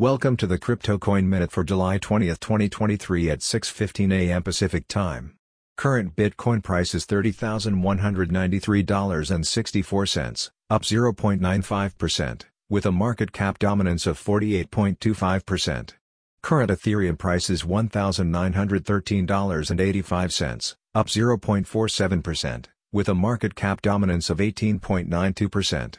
Welcome to the Crypto Coin Minute for July 20, 2023 at 6:15 a.m. Pacific Time. Current Bitcoin price is $30,193.64, up 0.95%, with a market cap dominance of 48.25%. Current Ethereum price is $1,913.85, up 0.47%, with a market cap dominance of 18.92%.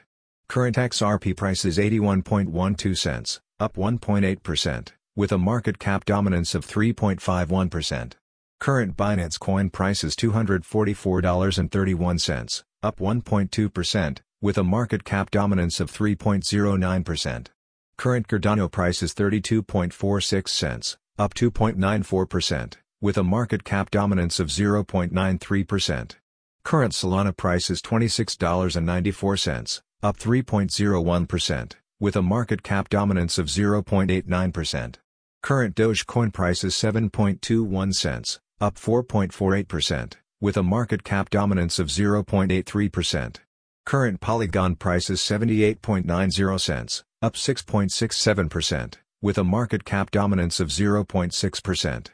Current XRP price is 81.12 cents, up 1.8%, with a market cap dominance of 3.51%. Current Binance Coin price is $244.31, up 1.2%, with a market cap dominance of 3.09%. Current Cardano price is 32.46 cents, up 2.94%, with a market cap dominance of 0.93%. Current Solana price is $26.94, up 3.01%, with a market cap dominance of 0.89%. Current Dogecoin price is 7.21 cents, up 4.48%, with a market cap dominance of 0.83%. Current Polygon price is 78.90 cents, up 6.67%, with a market cap dominance of 0.6%.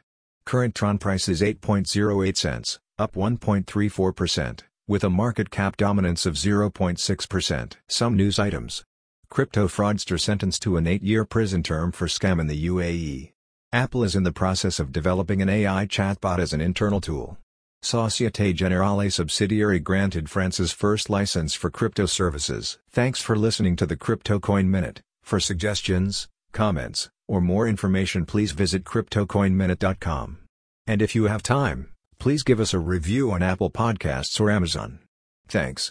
Current Tron price is 8.08 cents, up 1.34%, with a market cap dominance of 0.6%. Some news items. Crypto fraudster sentenced to an 8-year prison term for scam in the UAE. Apple is in the process of developing an AI chatbot as an internal tool. Societe Generale subsidiary granted France's first license for crypto services. Thanks for listening to the Crypto Coin Minute. For suggestions, comments, or more information please visit CryptoCoinMinute.com. And if you have time, please give us a review on Apple Podcasts or Amazon. Thanks.